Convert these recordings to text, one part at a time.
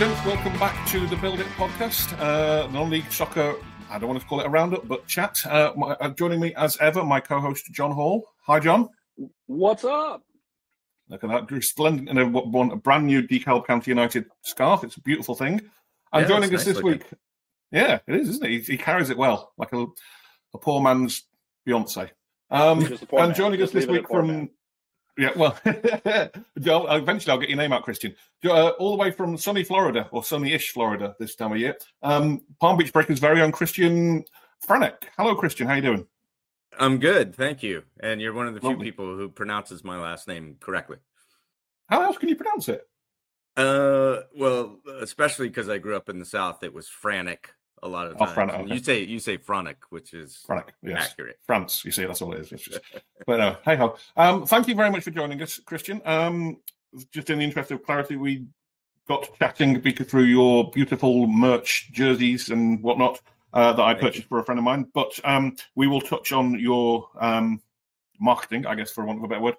Gents, welcome back to the Build It podcast, uh, non-league soccer. I don't want to call it a roundup, but chat. Uh, my, uh, joining me as ever, my co-host John Hall. Hi, John. What's up? Look at that splendid, and a, a brand new DeKalb County United scarf. It's a beautiful thing. And Yeah, joining us nice this looking. week, yeah, it is, isn't it? He, he carries it well, like a, a poor man's Beyonce. Um, and man. joining us this leave it at week from. Yeah, well, eventually I'll get your name out, Christian. Uh, all the way from sunny Florida or sunny-ish Florida this time of year. Um, Palm Beach Breakers' very own Christian Franek. Hello, Christian. How you doing? I'm good, thank you. And you're one of the few people who pronounces my last name correctly. How else can you pronounce it? Uh, well, especially because I grew up in the South, it was Franick a lot of Oh, times. Franek, okay. You say you say Fronic, which is Franek. Yes, accurate. France. You see, that's all it is. Just, but no, hey ho. Um, thank you very much for joining us, Christian. Um, just in the interest of clarity, we got chatting because through your beautiful merch jerseys and whatnot uh, that I purchased for a friend of mine. But um, we will touch on your um, marketing, I guess, for want of a better word,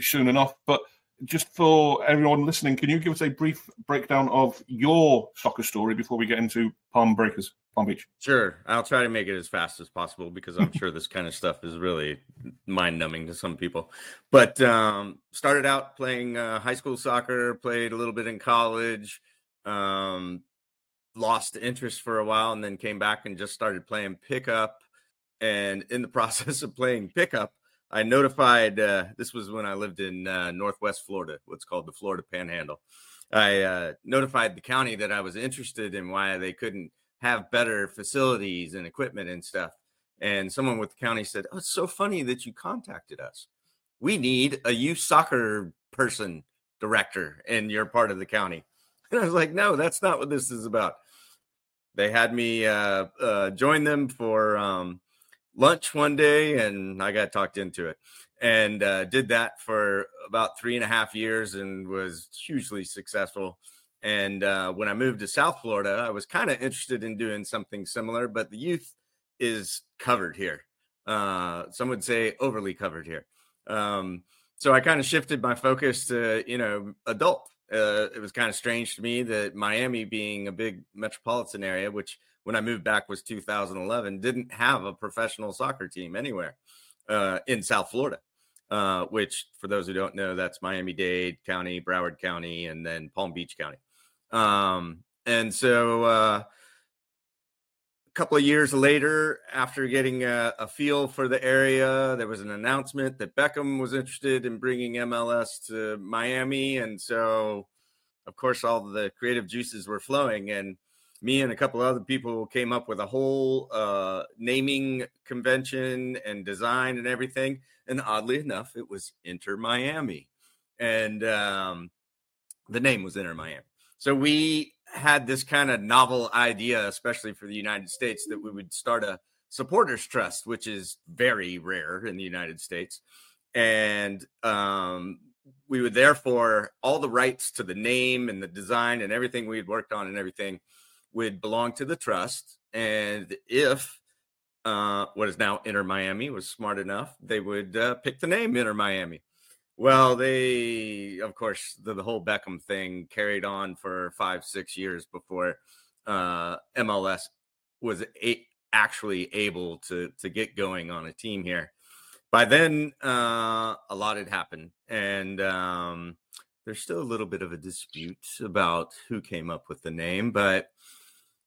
soon enough. But just for everyone listening, can you give us a brief breakdown of your soccer story before we get into Palm Breakers, Palm Beach? Sure, I'll try to make it as fast as possible because I'm sure this kind of stuff is really mind numbing to some people. But um, started out playing uh, high school soccer, played a little bit in college, um, lost interest for a while, and then came back and just started playing pickup. And in the process of playing pickup, I notified uh, this was when I lived in uh, Northwest Florida, what's called the Florida Panhandle. I uh, notified the county that I was interested in why they couldn't have better facilities and equipment and stuff. And someone with the county said, Oh, it's so funny that you contacted us. We need a youth soccer person director, in you're part of the county. And I was like, No, that's not what this is about. They had me uh, uh, join them for um, lunch one day, and I got talked into it. And uh, did that for about three and a half years and was hugely successful. And uh, when I moved to South Florida, I was kind of interested in doing something similar, but the youth is covered here. Uh, some would say overly covered here. Um, so I kind of shifted my focus to, you know, adult. Uh, it was kind of strange to me that Miami, being a big metropolitan area, which when I moved back was 2011, didn't have a professional soccer team anywhere uh, in South Florida. Uh, which, for those who don't know, that's Miami Dade County, Broward County, and then Palm Beach County. Um, and so uh, a couple of years later, after getting a, a feel for the area, there was an announcement that Beckham was interested in bringing MLS to Miami. And so, of course, all the creative juices were flowing. And me and a couple other people came up with a whole uh, naming convention and design and everything. And oddly enough, it was Inter Miami. And um, the name was Inter Miami. So we had this kind of novel idea, especially for the United States, that we would start a supporters trust, which is very rare in the United States. And um, we would therefore, all the rights to the name and the design and everything we had worked on and everything would belong to the trust. And if uh, what is now Inter Miami was smart enough, they would uh, pick the name Inter Miami. Well, they, of course, the, the whole Beckham thing carried on for five, six years before uh, MLS was a- actually able to to get going on a team here. By then, uh, a lot had happened, and um, there's still a little bit of a dispute about who came up with the name, but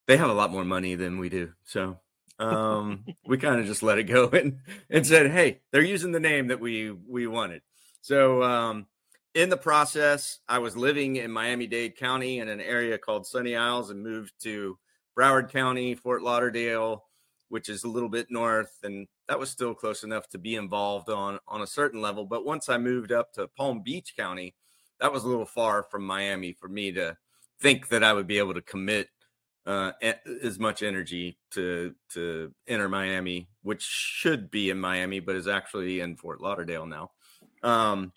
they have a lot more money than we do, so um, we kind of just let it go and and said, "Hey, they're using the name that we we wanted." So, um, in the process, I was living in Miami Dade County in an area called Sunny Isles and moved to Broward County, Fort Lauderdale, which is a little bit north. And that was still close enough to be involved on, on a certain level. But once I moved up to Palm Beach County, that was a little far from Miami for me to think that I would be able to commit uh, as much energy to to Inter Miami, which should be in Miami, but is actually in Fort Lauderdale now. Um,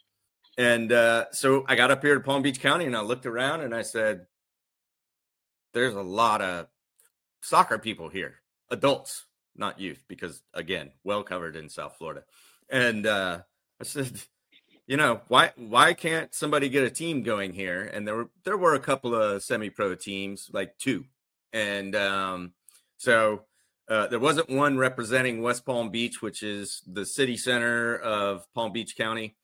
and uh, so I got up here to Palm Beach County and I looked around and I said, "There's a lot of soccer people here, adults, not youth, because again, well covered in South Florida." And uh, I said, you know, why why can't somebody get a team going here? And there were there were a couple of semi-pro teams, like two, and um, so uh, there wasn't one representing West Palm Beach, which is the city center of Palm Beach County,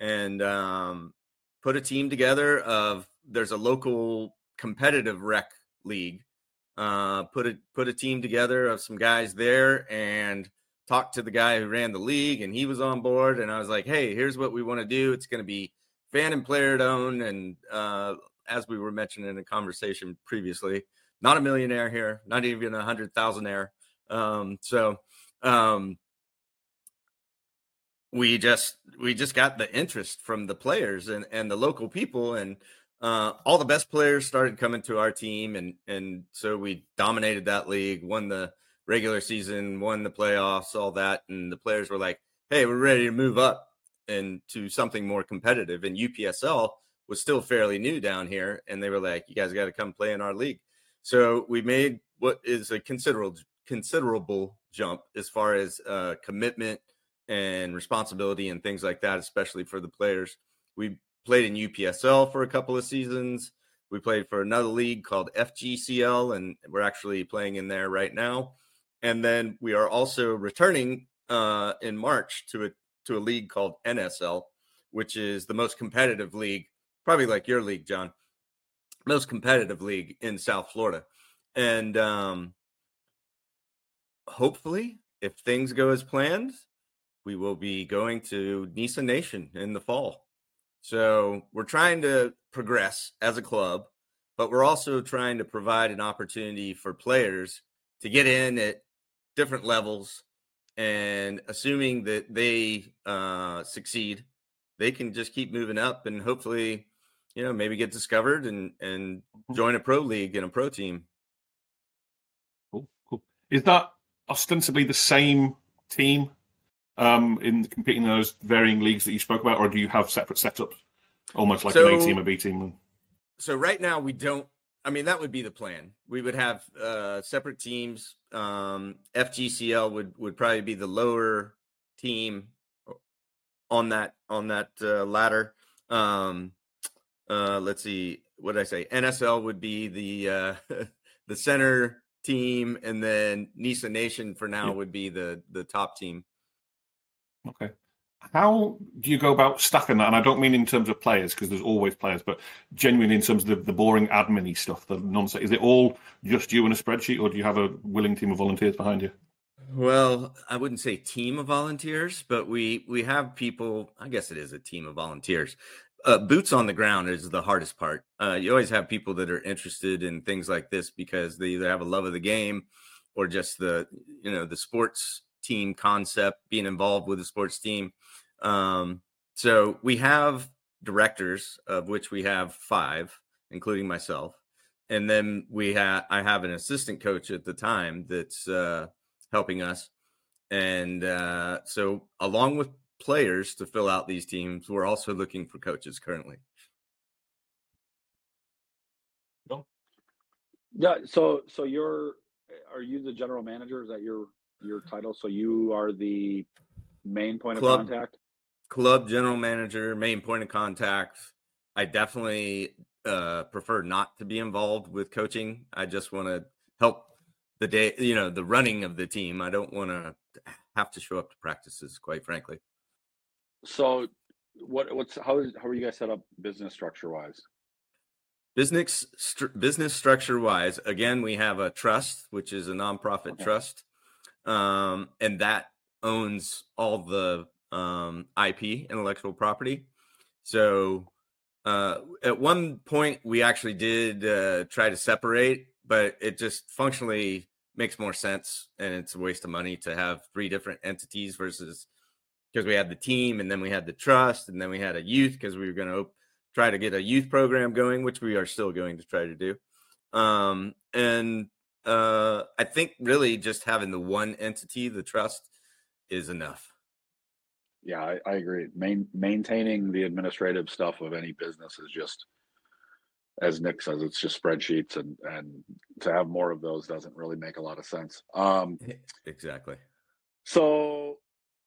and um, put a team together of there's a local competitive rec league. Uh, put a put a team together of some guys there and talked to the guy who ran the league and he was on board and I was like, hey, here's what we want to do. It's going to be fan and player owned and uh, as we were mentioning in a conversation previously, not a millionaire here, not even a hundred thousandaire. Um, so um, we just we just got the interest from the players and and the local people and uh, all the best players started coming to our team and and so we dominated that league won the regular season won the playoffs all that and the players were like hey we're ready to move up into something more competitive and upsl was still fairly new down here and they were like you guys got to come play in our league so we made what is a considerable considerable jump as far as uh, commitment and responsibility and things like that, especially for the players. We played in UPSL for a couple of seasons. We played for another league called FGCL, and we're actually playing in there right now. And then we are also returning uh, in March to a to a league called NSL, which is the most competitive league, probably like your league, John, most competitive league in South Florida. And um, hopefully, if things go as planned, we will be going to Nisa Nation in the fall. So we're trying to progress as a club, but we're also trying to provide an opportunity for players to get in at different levels. And assuming that they uh, succeed, they can just keep moving up and hopefully, you know, maybe get discovered and and mm-hmm. join a pro league and a pro team. Cool, cool. Is that ostensibly the same team um, in competing in those varying leagues that you spoke about, or do you have separate setups, almost like so, an A team, a B team? So right now we don't. I mean, that would be the plan. We would have uh, separate teams. Um, FGCL would would probably be the lower team on that on that uh, ladder. Um, uh, let's see, what did I say? NSL would be the uh, the center team, and then Nisa Nation for now would be the the top team. Okay. How do you go about stacking that? And I don't mean in terms of players because there's always players, but genuinely in terms of the, the boring admin stuff, the nonsense. Is it all just you and a spreadsheet, or do you have a willing team of volunteers behind you? Well, I wouldn't say team of volunteers, but we we have people. I guess it is a team of volunteers uh, boots on the ground is the hardest part. Uh, you always have people that are interested in things like this because they either have a love of the game or just the you know the sports team concept, being involved with the sports team. Um, so we have directors, of which we have five, including myself, and then we have I have an assistant coach at the time that's uh, helping us, and uh, so along with players to fill out these teams. We're also looking for coaches currently. Yeah. So, so you're, are you the general manager? Is that your your title? So you are the main point club, of contact. Club general manager, main point of contact. I definitely uh, prefer not to be involved with coaching. I just want to help the day, you know, the running of the team. I don't want to have to show up to practices, quite frankly. So, what what's how is how are you guys set up business structure wise? Business st- business structure wise, again, we have a trust, which is a nonprofit okay. trust, um, and that owns all the um, IP, intellectual property. So, uh, at one point, we actually did uh, try to separate, but it just functionally makes more sense, and it's a waste of money to have three different entities versus because we had the team and then we had the trust and then we had a youth because we were going to try to get a youth program going, which we are still going to try to do. Um, and uh, I think really just having the one entity, the trust, is enough. Yeah, I, I agree. Main, maintaining the administrative stuff of any business is just, as Nick says, it's just spreadsheets, and and to have more of those doesn't really make a lot of sense. Um, exactly. So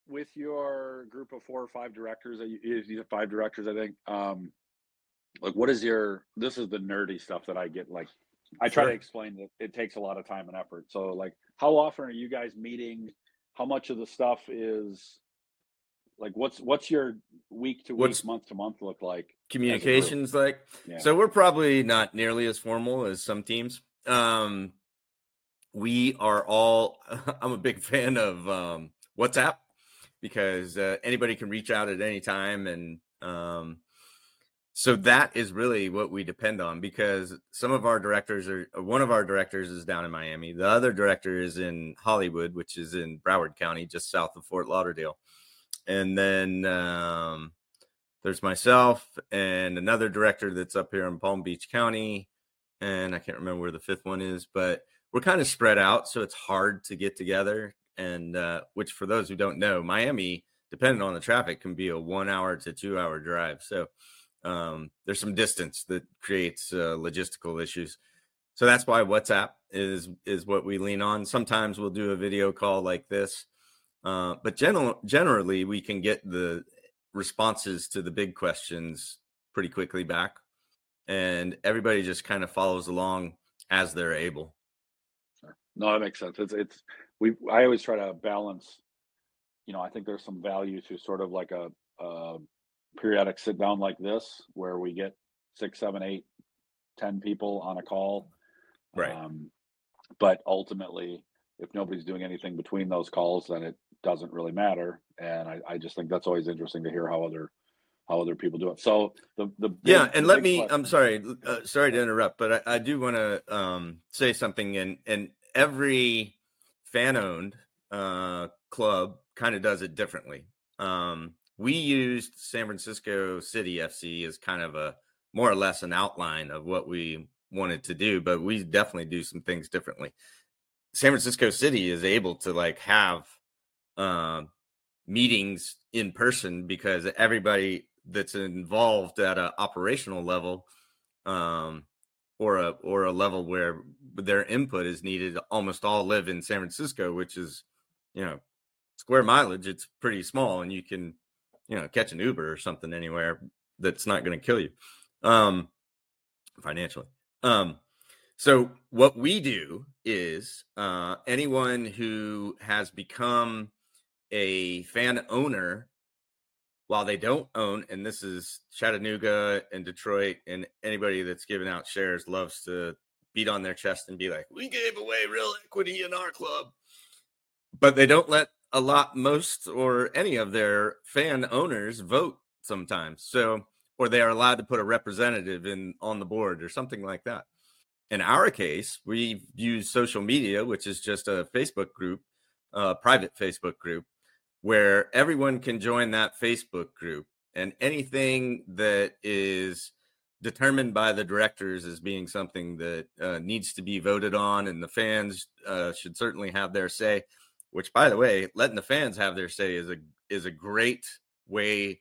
with your group of four or five directors, you, you have five directors, I think. Um, like, what is your? This is the nerdy stuff that I get. Like, I try Sure. to explain that it takes a lot of time and effort. So, like, how often are you guys meeting? How much of the stuff is like what's what's your week to week, What's- month to month look like? Communications like Yeah. so we're probably not nearly as formal as some teams. Um we are all I'm a big fan of um WhatsApp because uh, anybody can reach out at any time and um so that is really what we depend on because some of our directors are uh, one of our directors is down in Miami. The other director is in Hollywood, which is in Broward County, just south of Fort Lauderdale. And then um, there's myself and another director that's up here in Palm Beach County. And I can't remember where the fifth one is, but we're kind of spread out. So it's hard to get together. And uh, which, for those who don't know, Miami, depending on the traffic, can be a one hour to two hour drive. So um, there's some distance that creates uh, logistical issues. So that's why WhatsApp is is what we lean on. Sometimes we'll do a video call like this, uh, but general, generally we can get the responses to the big questions pretty quickly back, and everybody just kind of follows along as they're able. No, that makes sense. It's it's we. I always try to balance. You know, I think there's some value to sort of like a, a periodic sit down like this, where we get six, seven, eight, ten people on a call. Right. Um, but ultimately, if nobody's doing anything between those calls, then it doesn't really matter. And I, I just think that's always interesting to hear how other how other people do it. So the the yeah big- and let me i'm sorry uh, sorry to interrupt but i, I do want to um, say something and and every fan owned uh, club kind of does it differently. Um, we used san francisco city fc as kind of a more or less an outline of what we wanted to do but we definitely do some things differently. San francisco city is able to like have um meetings in person because everybody that's involved at an operational level um or a or a level where their input is needed almost all live in San Francisco which is you know square mileage it's pretty small and you can you know catch an Uber or something anywhere that's not going to kill you um financially. Um so what we do is uh anyone who has become a fan owner while they don't own, and this is Chattanooga and Detroit, and anybody that's giving out shares loves to beat on their chest and be like, we gave away real equity in our club. But they don't let a lot, most, or any of their fan owners vote sometimes. So, or they are allowed to put a representative in on the board or something like that. In our case, we use social media, which is just a Facebook group, a private Facebook group where everyone can join that Facebook group and anything that is determined by the directors as being something that uh, needs to be voted on and the fans uh, should certainly have their say which by the way letting the fans have their say is a is a great way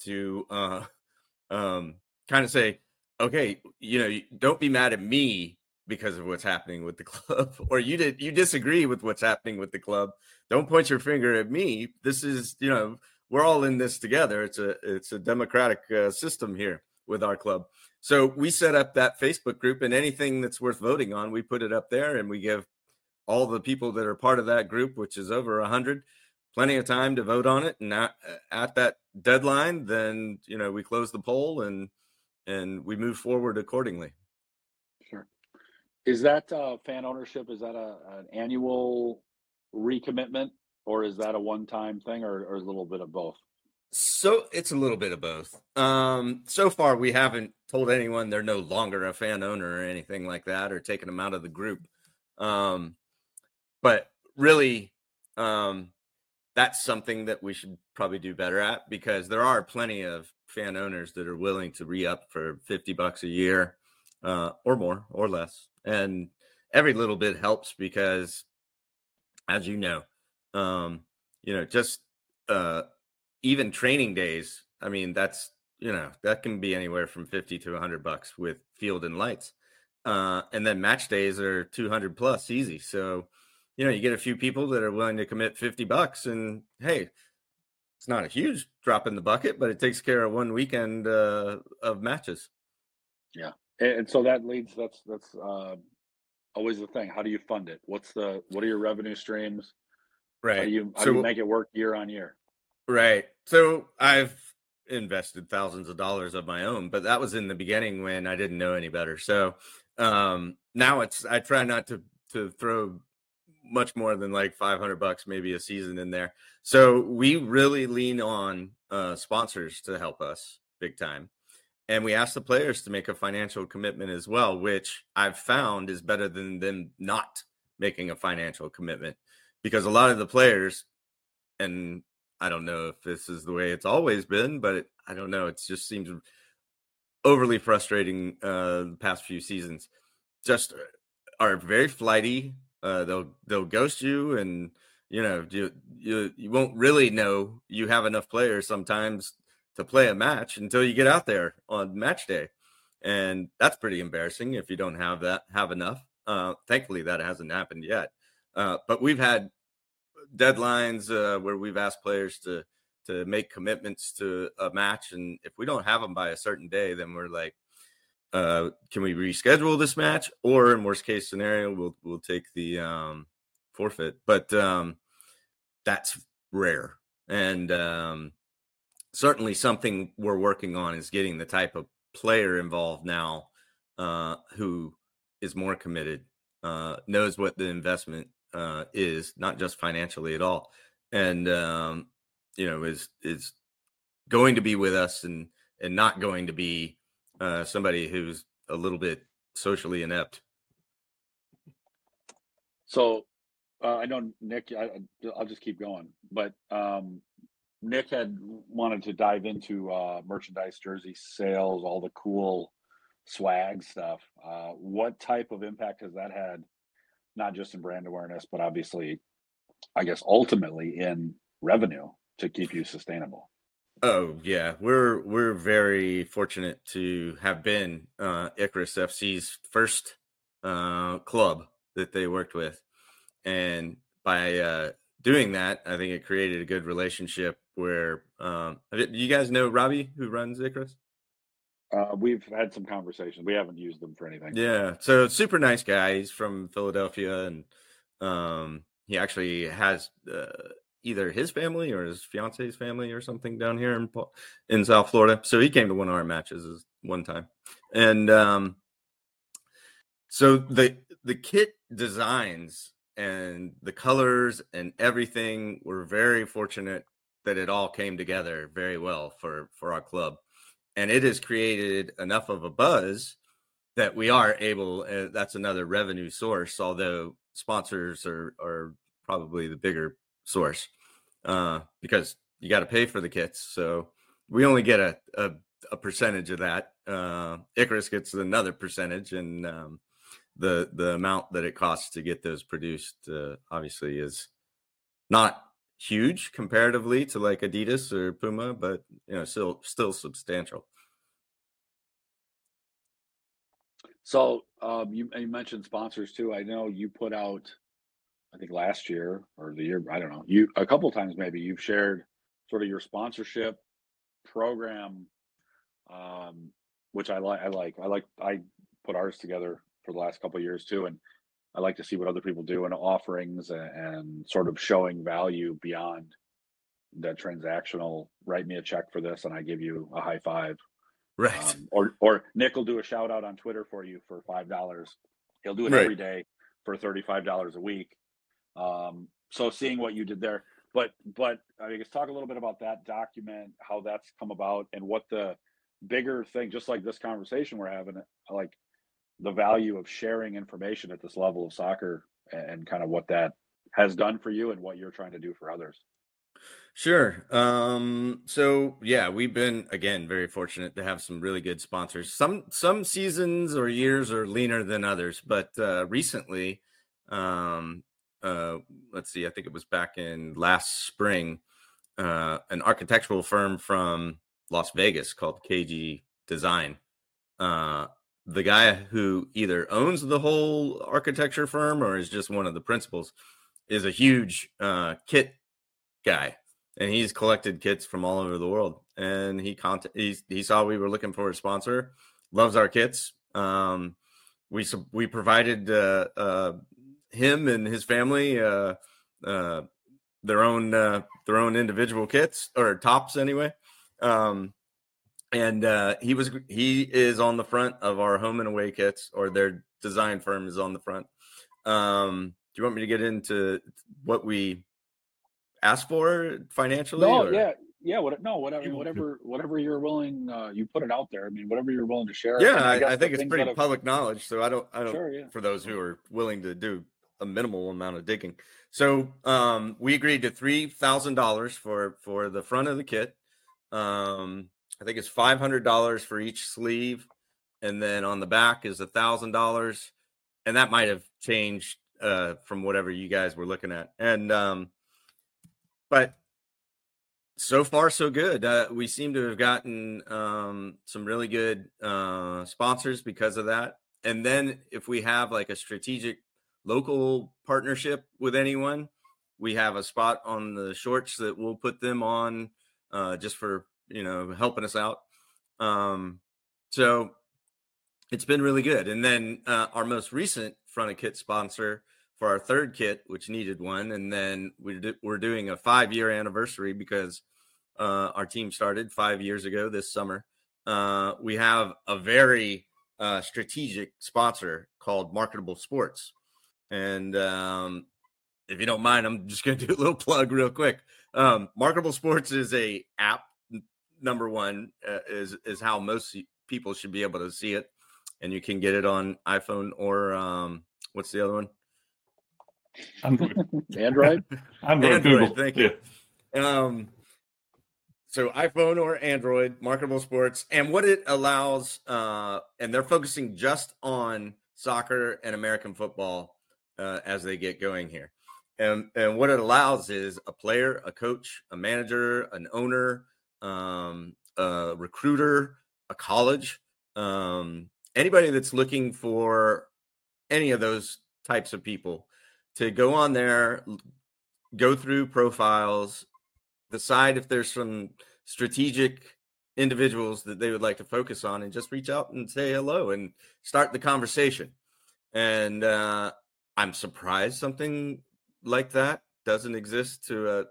to uh, um, kind of say okay you know don't be mad at me because of what's happening with the club or you did you disagree with what's happening with the club don't point your finger at me. This is you know we're all in this together. It's a it's a democratic uh, system here with our club. So we set up that facebook group and anything that's worth voting on we put it up there and we give all the people that are part of that group which is over 100 plenty of time to vote on it. And at, at that deadline then you know we close the poll and and we move forward accordingly. Is that uh, fan ownership? Is that a, an annual recommitment, or is that a one-time thing, or, or a little bit of both? So it's a little bit of both. Um, so far, we haven't told anyone they're no longer a fan owner or anything like that, or taken them out of the group. Um, but really, um, that's something that we should probably do better at because there are plenty of fan owners that are willing to re up for 50 bucks a year uh, or more or less. And every little bit helps because, as you know, um, you know, just uh, even training days, I mean, that's you know that can be anywhere from fifty to hundred bucks with field and lights, uh, and then match days are two hundred plus easy. So, you know, you get a few people that are willing to commit fifty bucks, and hey, it's not a huge drop in the bucket, but it takes care of one weekend uh, of matches. Yeah, and, so that leads. That's that's uh, always the thing. How do you fund it? What's the what are your revenue streams? Right. How do you how so, do you make it work year on year? Right. So I've invested thousands of dollars of my own, but that was in the beginning when I didn't know any better. So um, now it's I try not to to throw much more than like 500 bucks maybe a season in there. So we really lean on uh, sponsors to help us big time. And we ask the players to make a financial commitment as well, which I've found is better than them not making a financial commitment because a lot of the players, and I don't know if this is the way it's always been, but it, I don't know. It just seems overly frustrating uh, the past few seasons. Just uh, are very flighty. Uh, they'll they'll ghost you, and you know you you you won't really know you have enough players sometimes to play a match until you get out there on match day, and that's pretty embarrassing if you don't have that have enough. Uh, thankfully, that hasn't happened yet. Uh, but we've had deadlines uh, where we've asked players to to make commitments to a match, and if we don't have them by a certain day, then we're like, uh, can we reschedule this match? Or in worst case scenario, we'll we'll take the um, forfeit. But um, that's rare, and um, certainly something we're working on is getting the type of player involved now uh, who is more committed, uh, knows what the investment uh, is, not just financially at all, and um, you know is is going to be with us and and not going to be uh, somebody who's a little bit socially inept. So uh, I know Nick. I, will just keep going, but um, Nick had wanted to dive into uh, merchandise, jersey sales, all the cool swag stuff. Uh, what type of impact has that had? Not just in brand awareness, but obviously, I guess ultimately in revenue to keep you sustainable. Oh yeah, we're we're very fortunate to have been uh, Icarus FC's first uh, club that they worked with, and by uh, doing that, I think it created a good relationship. Where um, do you guys know Robbie, who runs Icarus? Uh, we've had some conversations. We haven't used them for anything. Yeah, so super nice guy. He's from Philadelphia, and um, he actually has uh, either his family or his fiance's family or something down here in in South Florida. So he came to one of our matches one time, and um, so the the kit designs and the colors and everything were very fortunate that it all came together very well for for our club, and it has created enough of a buzz that we are able. Uh, that's another revenue source, although sponsors are are probably the bigger source uh, because you got to pay for the kits. So we only get a, a, a percentage of that. Uh, Icarus gets another percentage, and um, the the amount that it costs to get those produced uh, obviously is not huge comparatively to like Adidas or Puma, but you know still still substantial. So um, you, you mentioned sponsors too. I know you put out I think last year or the year, I don't know, you a couple times maybe you've shared sort of your sponsorship program, um, which I like. I like. I like. I put ours together for the last couple years too, and I like to see what other people do and offerings and, and sort of showing value beyond that transactional. Write me a check for this, and I give you a high five. Right. Um, or or Nick will do a shout out on Twitter for you for five dollars. He'll do it right. every day for thirty five dollars a week um, so seeing what you did there, but but I guess talk a little bit about that document, how that's come about, and what the bigger thing, just like this conversation we're having, like the value of sharing information at this level of soccer and kind of what that has done for you and what you're trying to do for others. Sure. Um, so yeah, we've been again very fortunate to have some really good sponsors. Some some seasons or years are leaner than others, but uh, recently, um, uh, let's see, I think it was back in last spring, uh, an architectural firm from Las Vegas called KG Design. The guy who either owns the whole architecture firm or is just one of the principals is a huge uh, kit guy. and he's collected kits from all over the world. And he cont- he, he saw we were looking for a sponsor, loves our kits. Um, we we provided uh, uh, him and his family uh, uh, their own uh, their own individual kits or tops anyway. Um, and uh, he was he is on the front of our home and away kits, or their design firm is on the front. Um, do you want me to get into what we asked for financially? No, or? yeah, yeah. What? No, whatever, whatever, whatever you're willing. Uh, you put it out there. I mean, whatever you're willing to share. Yeah, I, I, I think it's pretty public knowledge. So I don't, I don't. Sure, yeah. For those who are willing to do a minimal amount of digging. So um, we agreed to three thousand dollars for for the front of the kit. Um, I think it's five hundred dollars for each sleeve, and then on the back is a thousand dollars, and that might have changed uh, from whatever you guys were looking at. And um, but so far so good. Uh, we seem to have gotten um, some really good uh, sponsors because of that. And then if we have like a strategic local partnership with anyone, we have a spot on the shorts that we'll put them on uh, just for you know helping us out. Um, so it's been really good. And then uh, our most recent front of kit sponsor for our third kit, which needed one, and then we we're doing a five year anniversary because uh, our team started five years ago this summer. Uh, we have a very uh, strategic sponsor called Marketable Sports, and um, if you don't mind, I'm just going to do a little plug real quick. Um, Marketable Sports is a app. Number one uh, is is how most people should be able to see it, and you can get it on iPhone or um, what's the other one? Android. Android. Android. Android, Google. thank you. Um, so iPhone or Android, marketable sports, and what it allows, uh, and they're focusing just on soccer and American football uh, as they get going here. And and what it allows is a player, a coach, a manager, an owner, um, a recruiter, a college, um, anybody that's looking for any of those types of people to go on there, go through profiles, decide if there's some strategic individuals that they would like to focus on, and just reach out and say hello and start the conversation. And uh, I'm surprised something like that doesn't exist to a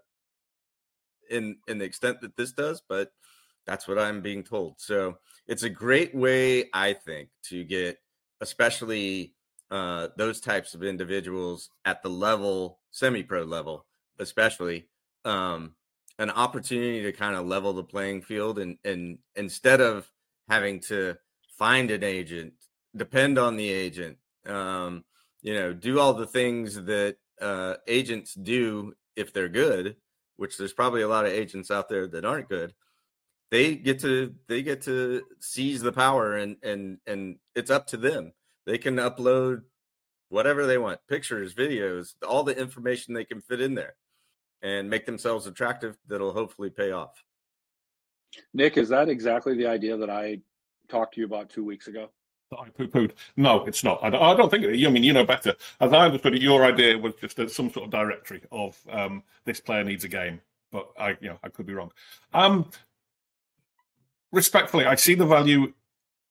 in in the extent that this does, but that's what I'm being told. So it's a great way, I think, to get especially uh, those types of individuals at the level, semi-pro level, especially, um, an opportunity to kind of level the playing field and and instead of having to find an agent, depend on the agent, um, you know, do all the things that uh, agents do if they're good, which there's probably a lot of agents out there that aren't good. They get to they get to seize the power and and and it's up to them. They can upload whatever they want, pictures, videos, all the information they can fit in there and make themselves attractive that'll hopefully pay off. Nick, is that exactly the idea that I talked to you about two weeks ago? That I poo-pooed. No, it's not. I don't, I don't think. I mean, you know better. As I understood it, your idea was just a, some sort of directory of um, this player needs a game, but I, you know, I could be wrong. Um, respectfully, I see the value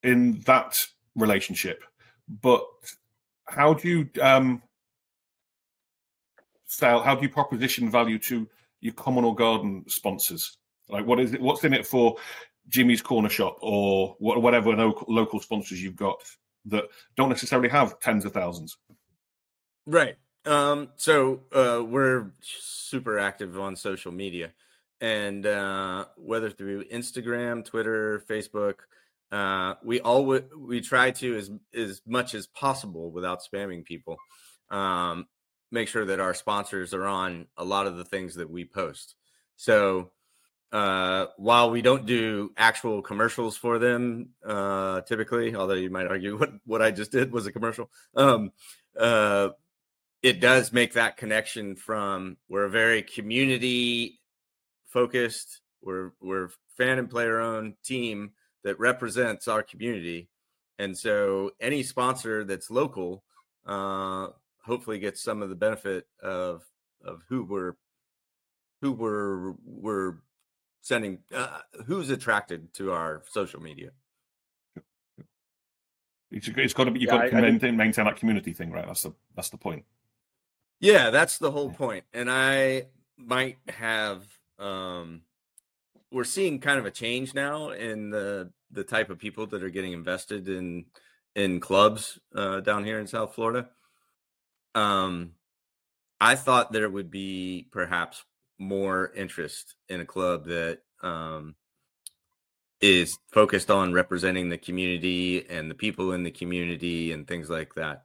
in that relationship, but how do you um, sell? How do you proposition value to your common or garden sponsors? Like, what is it? What's in it for Jimmy's Corner Shop or whatever local, sponsors you've got that don't necessarily have tens of thousands? Right. Um, so uh, we're super active on social media, and uh, whether through Instagram, Twitter, Facebook, uh, we all we try to as as much as possible without spamming people. Um, make sure that our sponsors are on a lot of the things that we post. So uh, while we don't do actual commercials for them uh, typically, although you might argue what, what I just did was a commercial, um, uh, it does make that connection from we're a very community focused, we're we're fan and player owned team that represents our community, and so any sponsor that's local uh, hopefully gets some of the benefit of of who we're who we're we're sending uh, who's attracted to our social media. It's, it's got to be you've Yeah, got to I maintain, think- maintain that community thing, right? That's the that's the point. Yeah, that's the whole point. And I might have um we're seeing kind of a change now in the the type of people that are getting invested in in clubs uh down here in South Florida. Um I thought there would be perhaps more interest in a club that um is focused on representing the community and the people in the community and things like that.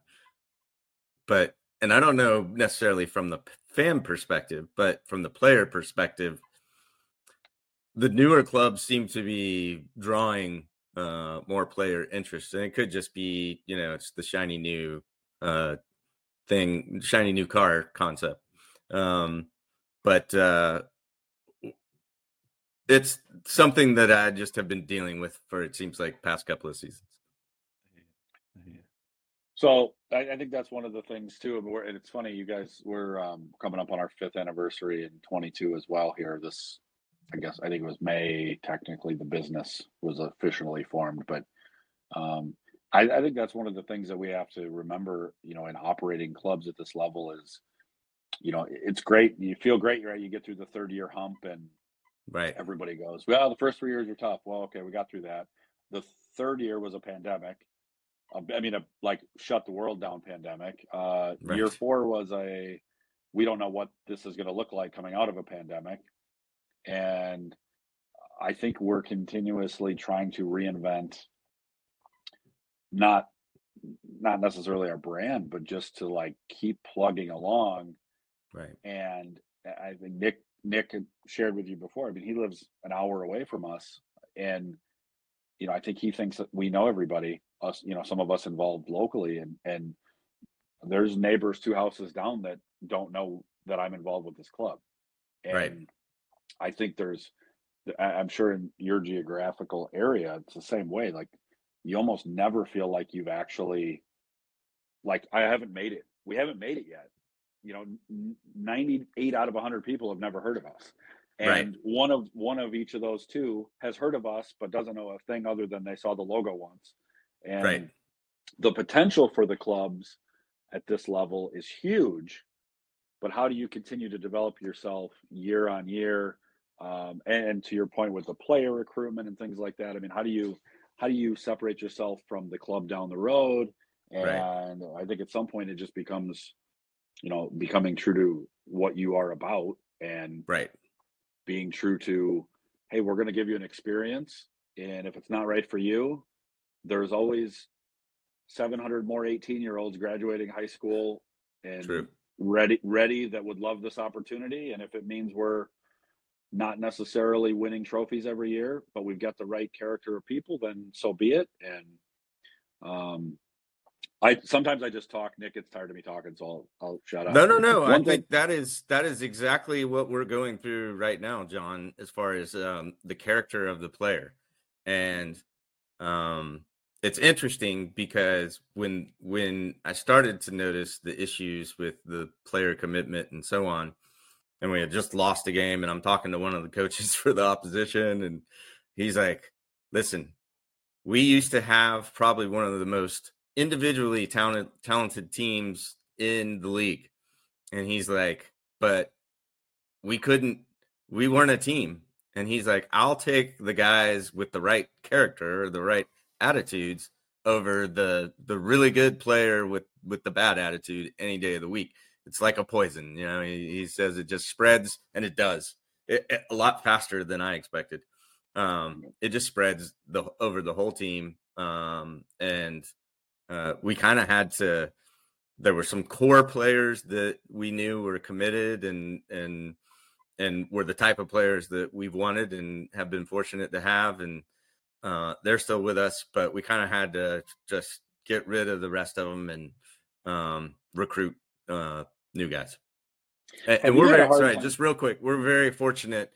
But and I don't know necessarily from the fan perspective, but from the player perspective, the newer clubs seem to be drawing uh, more player interest, and it could just be you know it's the shiny new uh, thing, shiny new car concept. Um, but uh, it's something that I just have been dealing with for it seems like past couple of seasons. So I, I think that's one of the things too. And, it's funny, you guys, we're um, coming up on our fifth anniversary in 22 as well here. This, I guess, I think it was May. Technically, the business was officially formed, but um, I, I think that's one of the things that we have to remember. You know, in operating clubs at this level is, you know, it's great. You feel great, right? You get through the third year hump, and Right. everybody goes, well, the first three years were tough. Well, okay, we got through that. The third year was a pandemic. I mean, a like shut the world down pandemic. Uh, Year four was a we don't know what this is going to look like coming out of a pandemic, and I think we're continuously trying to reinvent not not necessarily our brand, but just to like keep plugging along Right. and I think Nick Nick shared with you before. I mean, he lives an hour away from us, and you know, I think he thinks that we know everybody. Us, you know, some of us involved locally, and and there's neighbors two houses down that don't know that I'm involved with this club, and Right. I think there's, I'm sure in your geographical area, it's the same way. Like, you almost never feel like you've actually, like, I haven't made it. We haven't made it yet you know 98 out of 100 people have never heard of us and Right. one of one of each of those two has heard of us but doesn't know a thing other than they saw the logo once and Right. the potential for the clubs at this level is huge but how do you continue to develop yourself year on year um, and to your point with the player recruitment and things like that i mean how do you how do you separate yourself from the club down the road and Right. i think at some point it just becomes you know becoming true to what you are about and Right. being true to hey we're going to give you an experience and if it's not right for you there's always 700 more 18 year olds graduating high school and True. ready ready that would love this opportunity and if it means we're not necessarily winning trophies every year but we've got the right character of people then so be it and um i sometimes i just talk nick gets tired of me talking so i'll, I'll shut up No, no, no. I One think that is that is exactly what we're going through right now, John, as far as um, the character of the player. And um, it's interesting because when when I started to notice the issues with the player commitment and so on, and we had just lost a game, and I'm talking to one of the coaches for the opposition, and he's like, "Listen, we used to have probably one of the most individually talented talented teams in the league and he's like but we couldn't we weren't a team and he's like i'll take the guys with the right character or the right attitudes over the the really good player with with the bad attitude any day of the week. It's like a poison you know he, he says it just spreads and it does. It, it- a lot faster than i expected. Um it just spreads the over the whole team um and uh we kind of had to there were some core players that we knew were committed and and and were the type of players that we've wanted and have been fortunate to have and uh, they're still with us but we kind of had to just get rid of the rest of them and um, recruit uh, new guys. And, and we're very sorry time- just real quick we're very fortunate.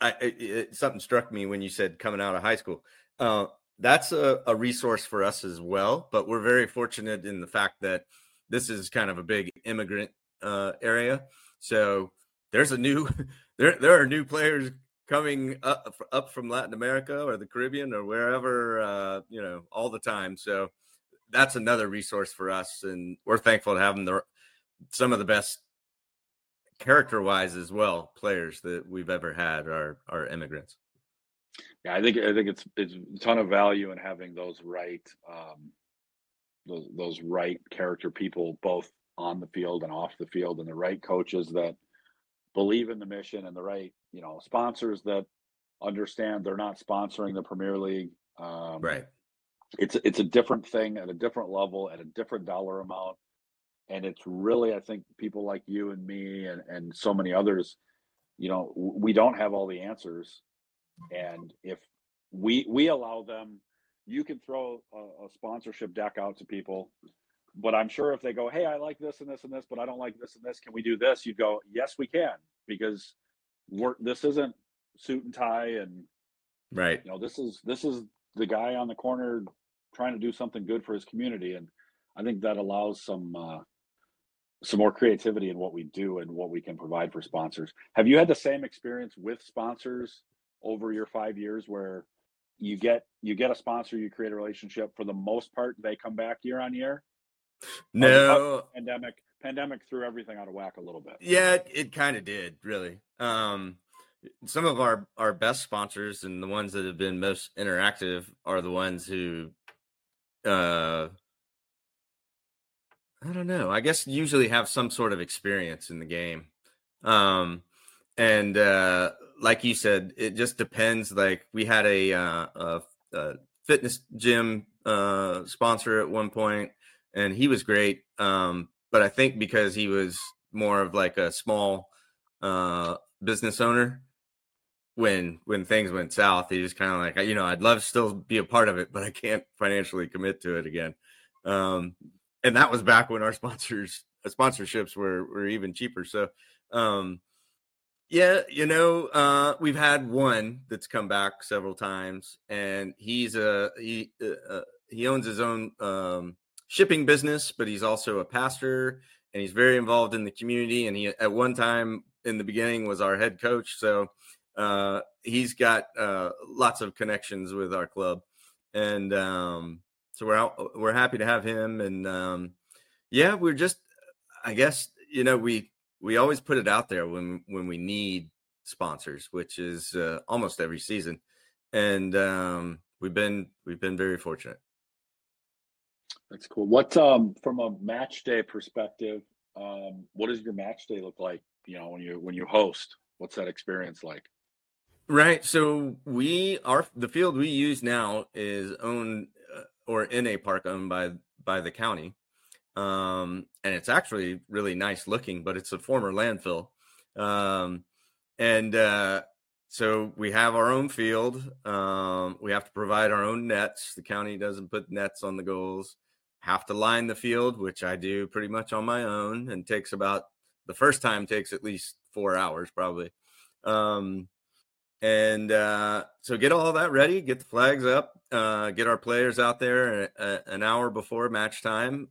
I, it, it, something struck me when you said coming out of high school. Uh, that's a, a resource for us as well but we're very fortunate in the fact that this is kind of a big immigrant uh, area so there's a new there there are new players coming up up from Latin America or the Caribbean or wherever uh, you know all the time. So that's another resource for us, and we're thankful to have them. The, some of the best character wise as well players that we've ever had are are immigrants. Yeah, I think I think it's it's a ton of value in having those right um, those those right character people both on the field and off the field, and the right coaches that believe in the mission, and the right you know sponsors that understand they're not sponsoring the Premier League. Um, right. It's it's a different thing at a different level at a different dollar amount, and it's really I think people like you and me and and so many others, you know, we don't have all the answers and if we we allow them, you can throw a, a sponsorship deck out to people. But I'm sure if they go, hey, I like this and this and this, but I don't like this and this. Can we do this? You'd go, yes, we can, because we're this isn't suit and tie and right. You know, this is this is the guy on the corner trying to do something good for his community, and I think that allows some uh, some more creativity in what we do and what we can provide for sponsors. Have you had the same experience with sponsors over your five years where you get you get a sponsor, you create a relationship. For the most part, they come back year on year. No pandemic pandemic threw everything out of whack a little bit. Yeah, it, kind of did, really. Um, some of our our best sponsors and the ones that have been most interactive are the ones who uh I don't know. I guess usually have some sort of experience in the game. Um and uh like you said, it just depends. Like we had a, uh, a, a fitness gym uh, sponsor at one point, and he was great. Um, but I think because he was more of like a small uh, business owner, when when things went south, he was kind of like, you know, I'd love to still be a part of it, but I can't financially commit to it again. Um, and that was back when our sponsors sponsorships were were even cheaper. So um, yeah, you know, uh, we've had one that's come back several times, and he's a he uh, uh, he owns his own um, shipping business, but he's also a pastor, and he's very involved in the community. And he at one time in the beginning was our head coach, so uh, he's got uh, lots of connections with our club, and um, so we're out, we're happy to have him. And um, yeah, we're just, I guess, you know, we we always put it out there when when we need sponsors, which is uh, almost every season, and um, we've been we've been very fortunate. That's cool. What um, from a match day perspective, um, what does your match day look like? You know, when you when you host, what's that experience like? Right. So we are the field we use now is owned uh, or in a park owned by by the county um, and it's actually really nice looking, but it's a former landfill. Um, and uh, so we have our own field. Um, we have to provide our own nets. The county doesn't put nets on the goals. Have to line the field, which I do pretty much on my own, and takes about the first time takes at least four hours probably. Um, and uh, so get all that ready, get the flags up, uh, get our players out there a, a, an hour before match time,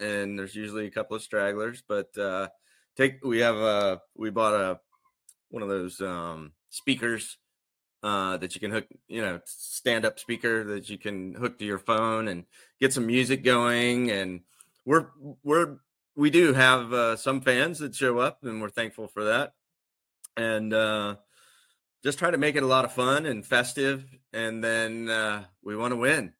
and there's usually a couple of stragglers. But uh, take we have a we bought a one of those um, speakers uh, that you can hook, you know, stand up speaker that you can hook to your phone and get some music going. And we're we're we do have uh, some fans that show up, and we're thankful for that. And uh, just try to make it a lot of fun and festive, and then uh, we want to win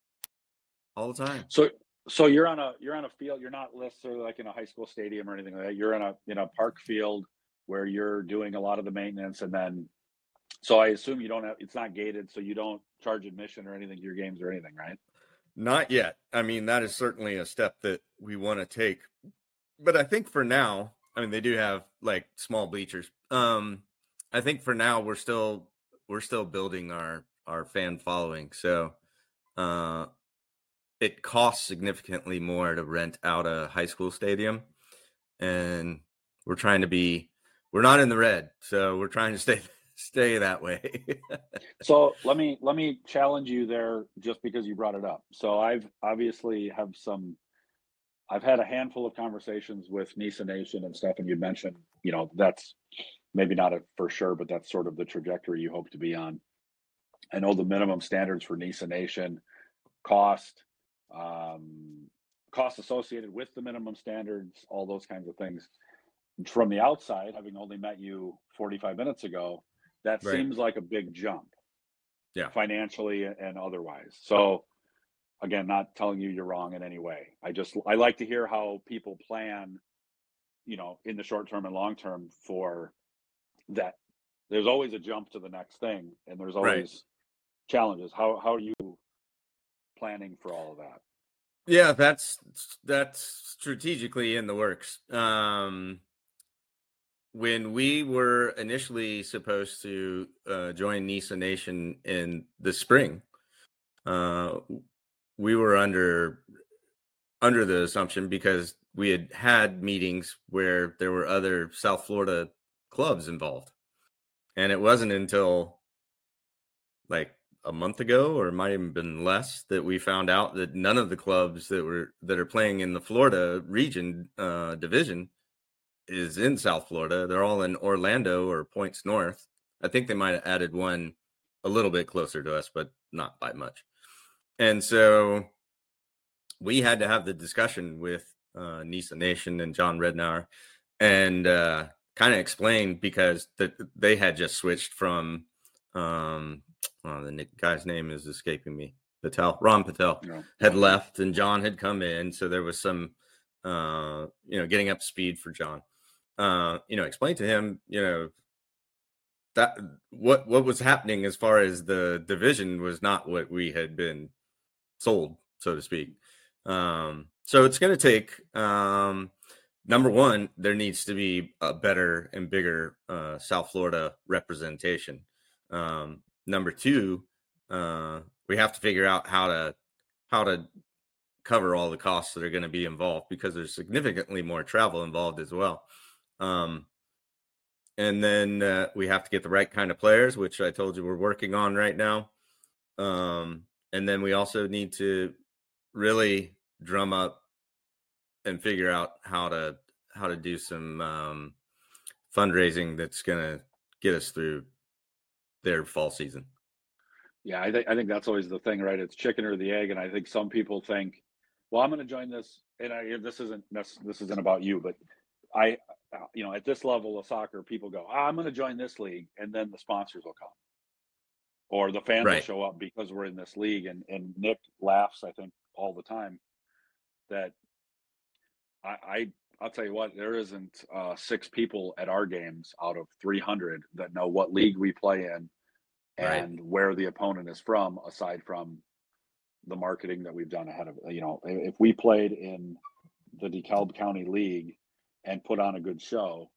all the time. So so you're on a you're on a field. You're not necessarily like in a high school stadium or anything like that. You're in a in a park field where you're doing a lot of the maintenance, and then so I assume you don't have it's not gated, so you don't charge admission or anything to your games or anything, right? Not yet. I mean, that is certainly a step that we want to take. But I think for now, I mean, they do have like small bleachers. Um, I think for now we're still we're still building our our fan following. So uh it costs significantly more to rent out a high school stadium and we're trying to be we're not in the red so we're trying to stay stay that way so let me let me challenge you there just because you brought it up so i've obviously have some i've had a handful of conversations with nisa nation and stuff and you mentioned you know that's maybe not a for sure, but that's sort of the trajectory you hope to be on. I know the minimum standards for NISA Nation cost, um, cost associated with the minimum standards, all those kinds of things. From the outside, having only met you 45 minutes ago, that Right. seems like a big jump. Yeah. Financially and otherwise. So again, not telling you you're wrong in any way. I just I like to hear how people plan, you know, in the short term and long term for that. There's always a jump to the next thing and there's Right. always challenges. How how are you planning for all of that? Yeah, that's that's strategically in the works. Um, when we were initially supposed to uh, join NISA Nation in the spring, uh, we were under under the assumption because we had had meetings where there were other South Florida clubs involved, and it wasn't until like a month ago or it might have been less that we found out that none of the clubs that were that are playing in the Florida region uh, division is in South Florida. They're all in Orlando or points north. I think they might have added one a little bit closer to us, but not by much. And so we had to have the discussion with uh, Nisa Nation and John Rednauer and uh, kind of explain because the, they had just switched from um, oh, the guy's name is escaping me. Patel, Ron Patel know, had left and John had come in. So there was some, uh, you know, getting up speed for John. Uh, you know, explain to him, you know, that what what was happening as far as the division was not what we had been sold, so to speak. Um, so it's going to take um, number one, there needs to be a better and bigger uh, South Florida representation. Um, number two, uh, we have to figure out how to how to cover all the costs that are going to be involved because there's significantly more travel involved as well. Um, and then uh, we have to get the right kind of players, which I told you we're working on right now. Um, and then we also need to really drum up and figure out how to how to do some um, fundraising that's going to get us through their fall season. Yeah, I think I think that's always the thing, right? It's chicken or the egg, and I think some people think, "Well, I'm going to join this," and I, this isn't this, this isn't about you, but I, uh, you know, at this level of soccer, people go, ah, "I'm going to join this league," and then the sponsors will come, or the fans will show up because we're in this league, and and Nick laughs, I think, all the time that I, I I'll tell you what, there isn't uh, six people at our games out of 300 that know what league we play in Right. and where the opponent is from, aside from the marketing that we've done ahead of. You know, if we played in the DeKalb County League and put on a good show,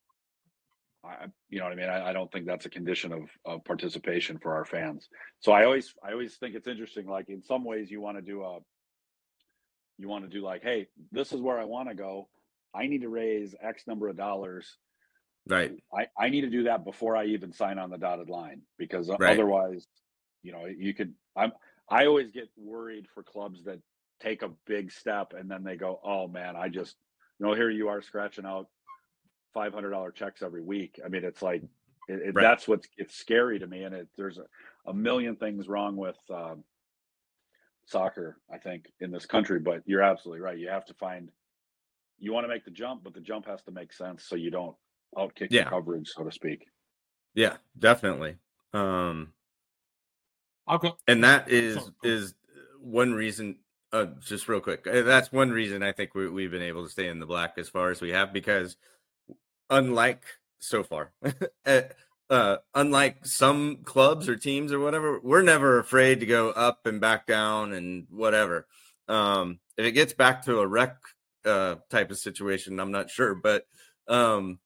I, you know what I mean. I, I don't think that's a condition of, of participation for our fans. So I always, I always think it's interesting. Like in some ways, you want to do a, you want to do like, hey, this is where I want to go. I need to raise X number of dollars Right. I, I need to do that before I even sign on the dotted line because Right. otherwise, you know, you could. I'm. I always get worried for clubs that take a big step and then they go, "Oh man, I just, you know, here you are scratching out five hundred dollar checks every week." I mean, it's like it, it, Right. that's what's it's scary to me, and it, there's a, a million things wrong with um, soccer. I think in this country, but you're absolutely right. You have to find. You want to make the jump, but the jump has to make sense so you don't outkick Yeah. the coverage, so to speak. Yeah, definitely. Um, I've got and that is Sorry, go on. is one reason uh, just real quick uh, that's one reason i think we, we've been able to stay in the black as far as we have because unlike so far uh, uh, unlike some clubs or teams or whatever we're never afraid to go up and back down and whatever um, if it gets back to a rec uh, type of situation i'm not sure but um,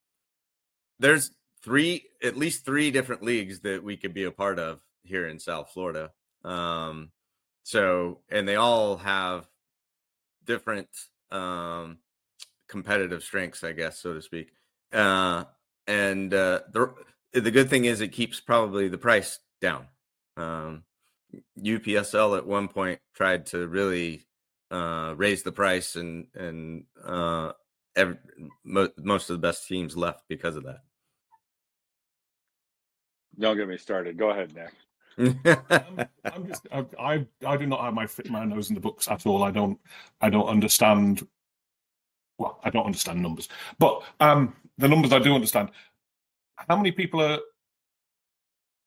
there's three at least three different leagues that we could be a part of here in South Florida. Um, so and they all have different um, competitive strengths, I guess, so to speak. Uh, and uh, the the good thing is it keeps probably the price down. Um, UPSL at one point tried to really uh, raise the price, and and uh, every, mo- most of the best teams left because of that. Don't get me started. Go ahead, Nick. I'm, I'm just I, I I do not have my my nose in the books at all. I don't I don't understand. Well, I don't understand numbers, but um, the numbers I do understand. How many people are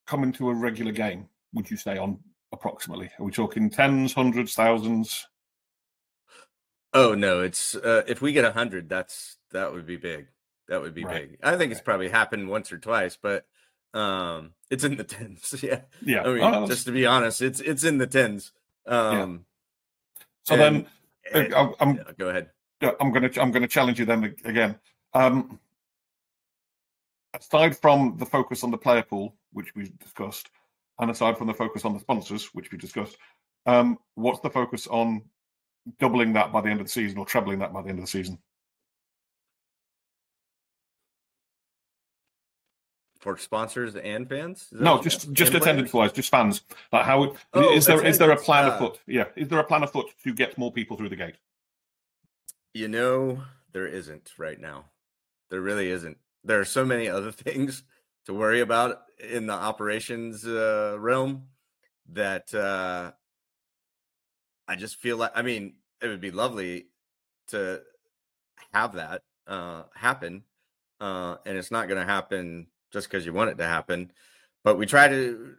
coming to a regular game? Would you say on approximately? Are we talking tens, hundreds, thousands? Oh no, it's uh, if we get a hundred, that's that would be big. That would be Right. big. I think it's probably happened once or twice, but um, it's in the tens. Yeah, Yeah. I mean, Oh, just to be honest, it's it's in the tens. Um, so then and- uh, I'm yeah, go ahead. I'm going to I'm going to challenge you then again. Um, aside from the focus on the player pool, which we discussed, and aside from the focus on the sponsors, which we discussed, um, what's the focus on doubling that by the end of the season or trebling that by the end of the season? For sponsors and fans? Is No, just just attendance wise, just fans. Like how is Oh, there is there a plan uh, afoot? Yeah, is there a plan afoot to get more people through the gate? You know, there isn't right now. There really isn't. There are so many other things to worry about in the operations uh, realm that uh, I just feel like, I mean, it would be lovely to have that uh, happen. Uh, and it's not going to happen just because you want it to happen. But we try to,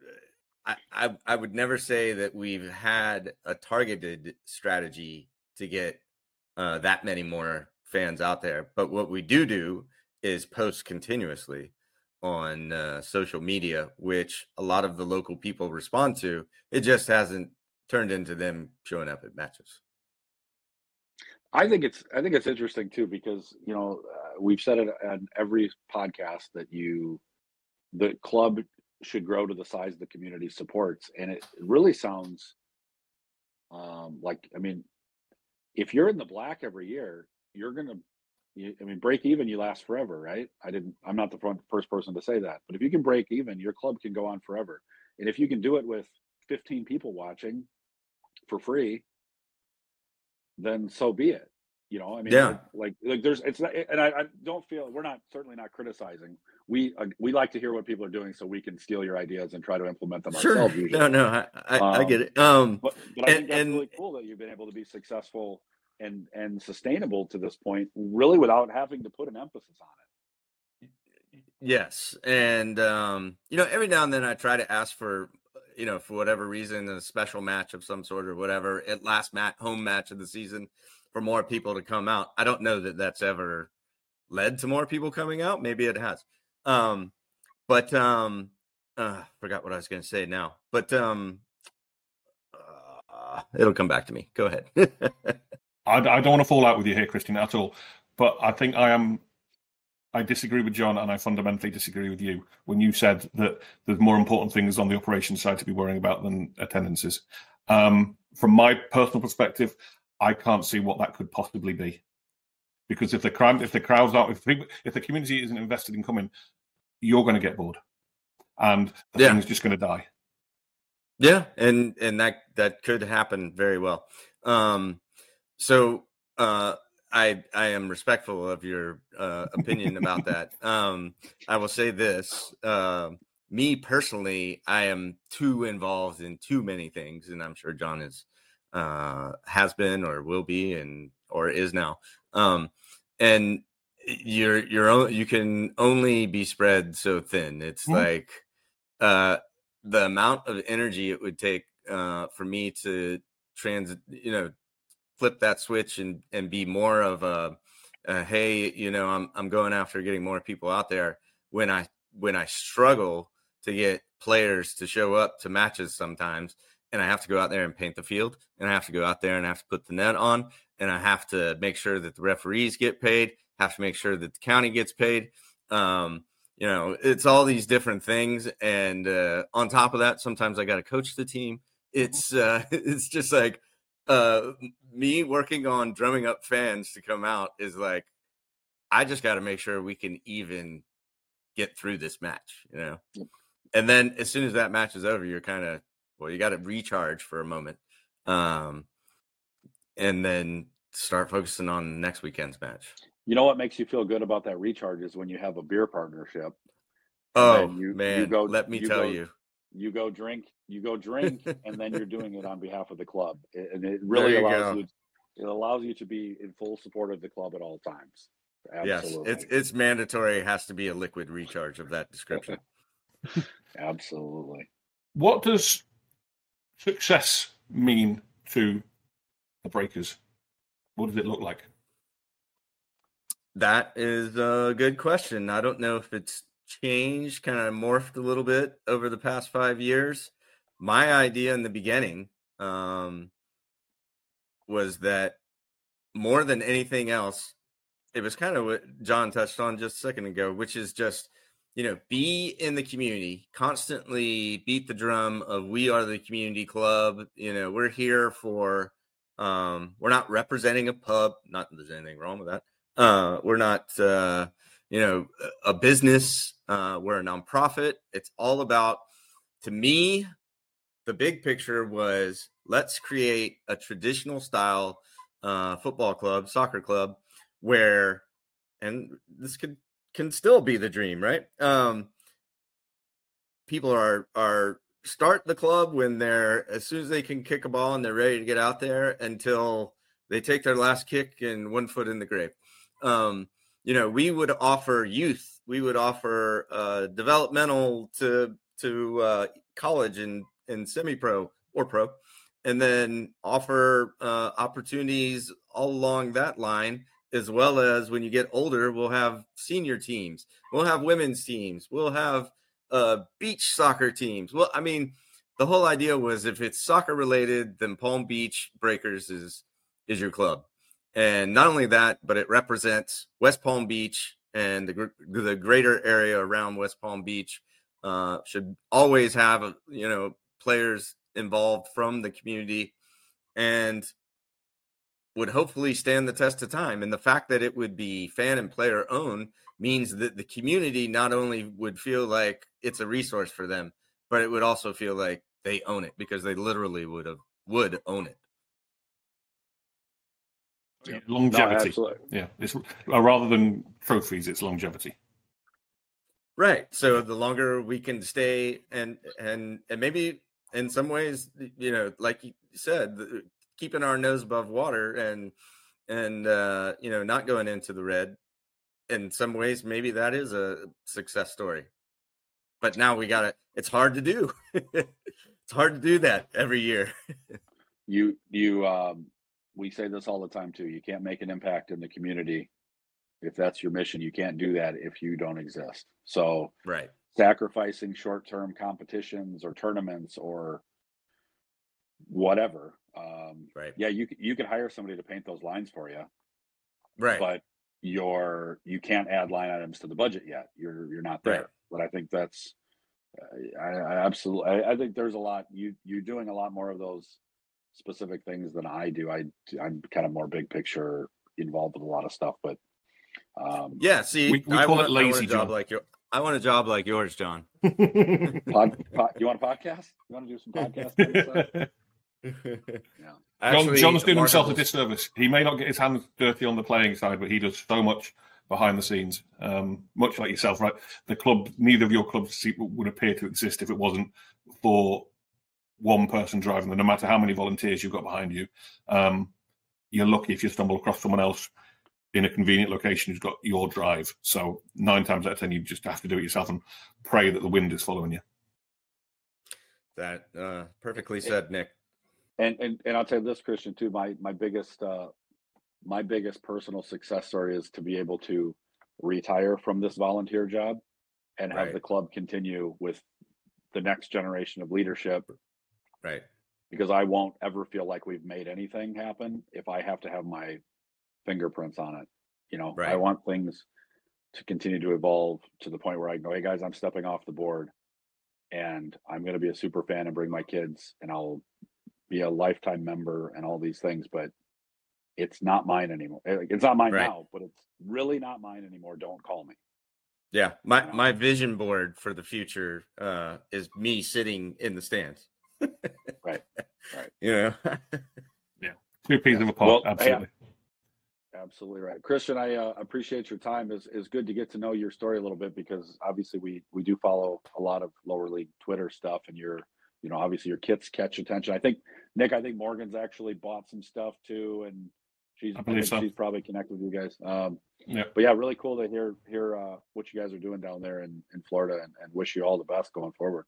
I, I, I would never say that we've had a targeted strategy to get uh, that many more fans out there. But what we do do is post continuously on uh, social media, which a lot of the local people respond to. It just hasn't turned into them showing up at matches. I think it's I think it's interesting too because you know uh, we've said it on every podcast that you the club should grow to the size the community supports, and it really sounds um, like I mean, if you're in the black every year, you're gonna. You, I mean, break even, you last forever, right? I didn't. I'm not the front, first person to say that, but if you can break even, your club can go on forever, and if you can do it with 15 people watching for free, then so be it. You know, I mean, Yeah. like, like, there's, it's not, and I, I don't feel we're not certainly not criticizing. We uh, we like to hear what people are doing so we can steal your ideas and try to implement them Sure. ourselves. Usually, No, no, I, I, I Um, get it. Um, but but I think And- that's and- really cool that you've been able to be successful and and sustainable to this point, really without having to put an emphasis on it. Yes, and um, you know, every now and then I try to ask for, you know, for whatever reason, a special match of some sort or whatever at last match, home match of the season, for more people to come out. I don't know that that's ever led to more people coming out. Maybe it has, um, but um, uh, forgot what I was going to say now. But um, uh, it'll come back to me. Go ahead. I, I don't want to fall out with you here, Christian, at all. But I think I am. I disagree with John, and I fundamentally disagree with you when you said that there's more important things on the operations side to be worrying about than attendances. Um, from my personal perspective, I can't see what that could possibly be, because if the crowd, if the crowds aren't, if people, if the community isn't invested in coming, you're going to get bored, and the Yeah. thing's just going to die. Yeah, and and that that could happen very well. Um, so uh, I I am respectful of your uh, opinion about that. Um, I will say this: uh, me personally, I am too involved in too many things, and I'm sure John is uh, has been or will be and or is now. Um, and you're you're you can only be spread so thin. It's Mhm. like uh the amount of energy it would take uh, for me to trans, you know, flip that switch and and be more of a, a hey, you know, I'm I'm going after getting more people out there when I when I struggle to get players to show up to matches sometimes and I have to go out there and paint the field and I have to go out there and I have to put the net on and I have to make sure that the referees get paid, have to make sure that the county gets paid. Um, you know it's all these different things and uh on top of that sometimes i got to coach the team it's uh it's just like uh me working on drumming up fans to come out is like i just got to make sure we can even get through this match you know and then as soon as that match is over you're kind of well you got to recharge for a moment um and then start focusing on next weekend's match You know what makes you feel good about that recharge is when you have a beer partnership. Oh then you- you man, go- let me you tell go- you. You go drink, you go drink, and then you're doing it on behalf of the club, and it really you allows go. you. It allows you to be in full support of the club at all times. Yes, it's it's mandatory. It has to be a liquid recharge of that description. absolutely. What does success mean to the Breakers? What does it look like? That is a good question. I don't know if it's changed, kind of morphed a little bit over the past five years. My idea in the beginning um, was that more than anything else, it was kind of what John touched on just a second ago, which is just, you know, be in the community, constantly beat the drum of we are the community club. You know, we're here for, um, we're not representing a pub. Not there's anything wrong with that. Uh, we're not, uh, you know, a business. Uh, we're a nonprofit. It's all about, to me, the big picture was let's create a traditional style uh, football club, soccer club, where, and this could can still be the dream, right? Um, people are are start the club when they're as soon as they can kick a ball and they're ready to get out there until they take their last kick and one foot in the grave. Um, you know, we would offer youth, we would offer uh, developmental to to uh, college and and semi pro or pro, and then offer uh, opportunities all along that line. As well as when you get older, we'll have senior teams, we'll have women's teams, we'll have uh, beach soccer teams. Well, I mean, the whole idea was if it's soccer related, then Palm Beach Breakers is is your club, and not only that, but it represents West Palm Beach and the the greater area around West Palm Beach. Uh, should always have uh, you know players involved from the community, and would hopefully stand the test of time. And the fact that it would be fan and player owned means that the community not only would feel like it's a resource for them, but it would also feel like they own it because they literally would have would own it. No, Longevity. absolutely. yeah, it's uh, rather than trophies, it's longevity. Right. So the longer we can stay and and and maybe in some ways, you know, like you said, the- keeping our nose above water and and uh, you know, not going into the red. In some ways, maybe that is a success story. But now we got to It's hard to do. it's hard to do that every year. You you um, we say this all the time too. You can't make an impact in the community if that's your mission. You can't do that if you don't exist. So Right. sacrificing short-term competitions or tournaments or whatever. Um, Right. yeah, you you could hire somebody to paint those lines for you, Right. but you're you can't add line items to the budget yet. You're you're not there. Right. But I think that's I, I I absolutely I, I think there's a lot you you're doing a lot more of those specific things than I do. I I'm kind of more big picture involved with a lot of stuff, but um, yeah. See, We- we I, call want, it I want lazy a job job. like your. I want a job like yours, John. pod, pod, you want a podcast? You want to do some podcast? yeah. of? John, Actually, John's doing himself a disservice. He may not get his hands dirty on the playing side, but he does so much behind the scenes. Um, much like yourself, right? The club, neither of your clubs would appear to exist if it wasn't for one person driving them. No matter how many volunteers you've got behind you, um, you're lucky if you stumble across someone else in a convenient location who's got your drive. So nine times out of ten, you just have to do it yourself and pray that the wind is following you. That uh, perfectly said, Nick. and and and I'll tell you this, Christian, too. My my biggest uh, my biggest personal success story is to be able to retire from this volunteer job and have Right. the club continue with the next generation of leadership Right. because I won't ever feel like we've made anything happen if I have to have my fingerprints on it. You know, I want things to continue to evolve to the point where I go, hey guys, I'm stepping off the board and I'm going to be a super fan and bring my kids and I'll be a lifetime member and all these things, but it's not mine anymore. Eh, It's not mine Right. now, but it's really not mine anymore. Don't call me. Yeah. My my vision board for the future uh, is me sitting in the stands. Right. Right. You know. Two peas of a pod, Well, hey, absolutely. Absolutely right, Christian. I uh, appreciate your time. It's, it's good to get to know your story a little bit because obviously we we do follow a lot of lower league Twitter stuff, and you're you know obviously your kits catch attention. I think Nick, I think Morgan's actually bought some stuff too, and she's I believe think so. she's probably connected with you guys. Um, Yeah. but yeah, really cool to hear hear uh, what you guys are doing down there in, in Florida, and, and wish you all the best going forward.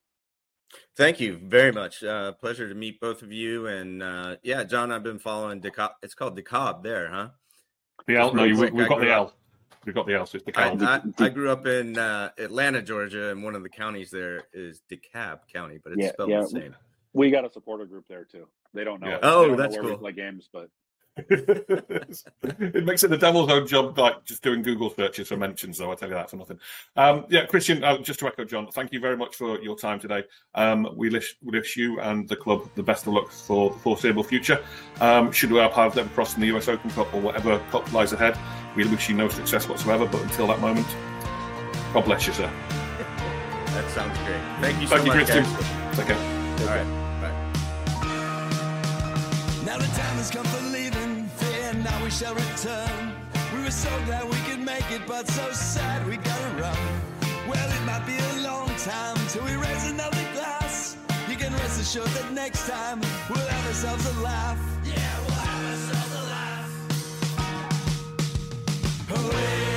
Thank you very much. Uh, pleasure to meet both of you. And uh, yeah, John, I've been following DeKalb. It's called DeKalb there, huh? The L. No, you, quick, we've I got the grew L. up- We've got the L. So it's the I, I, I grew up in uh, Atlanta, Georgia, and one of the counties there is DeKalb County, but it's Yeah, spelled yeah. the same. We got a supporter group there too. They don't know. Yeah. it. Oh, don't know that's where we cool. play games, but it makes it the devil's own job, like just doing Google searches for mentions. Though I tell you that for nothing. Um, yeah, Christian, uh, just to echo John, thank you very much for your time today. Um, we wish, wish you and the club the best of luck for the foreseeable future. Um, should our paths ever cross in the US Open Cup or whatever cup lies ahead, we wish you no success whatsoever. But until that moment, God bless you, sir. That sounds great. Thank you so Thank you, much, Christian. guys. Take care. All right. we shall return. We were so glad we could make it, but so sad we gotta run. Well, it might be a long time till we raise another glass. You can rest assured that next time we'll have ourselves a laugh. Yeah, we'll have ourselves a laugh. Away.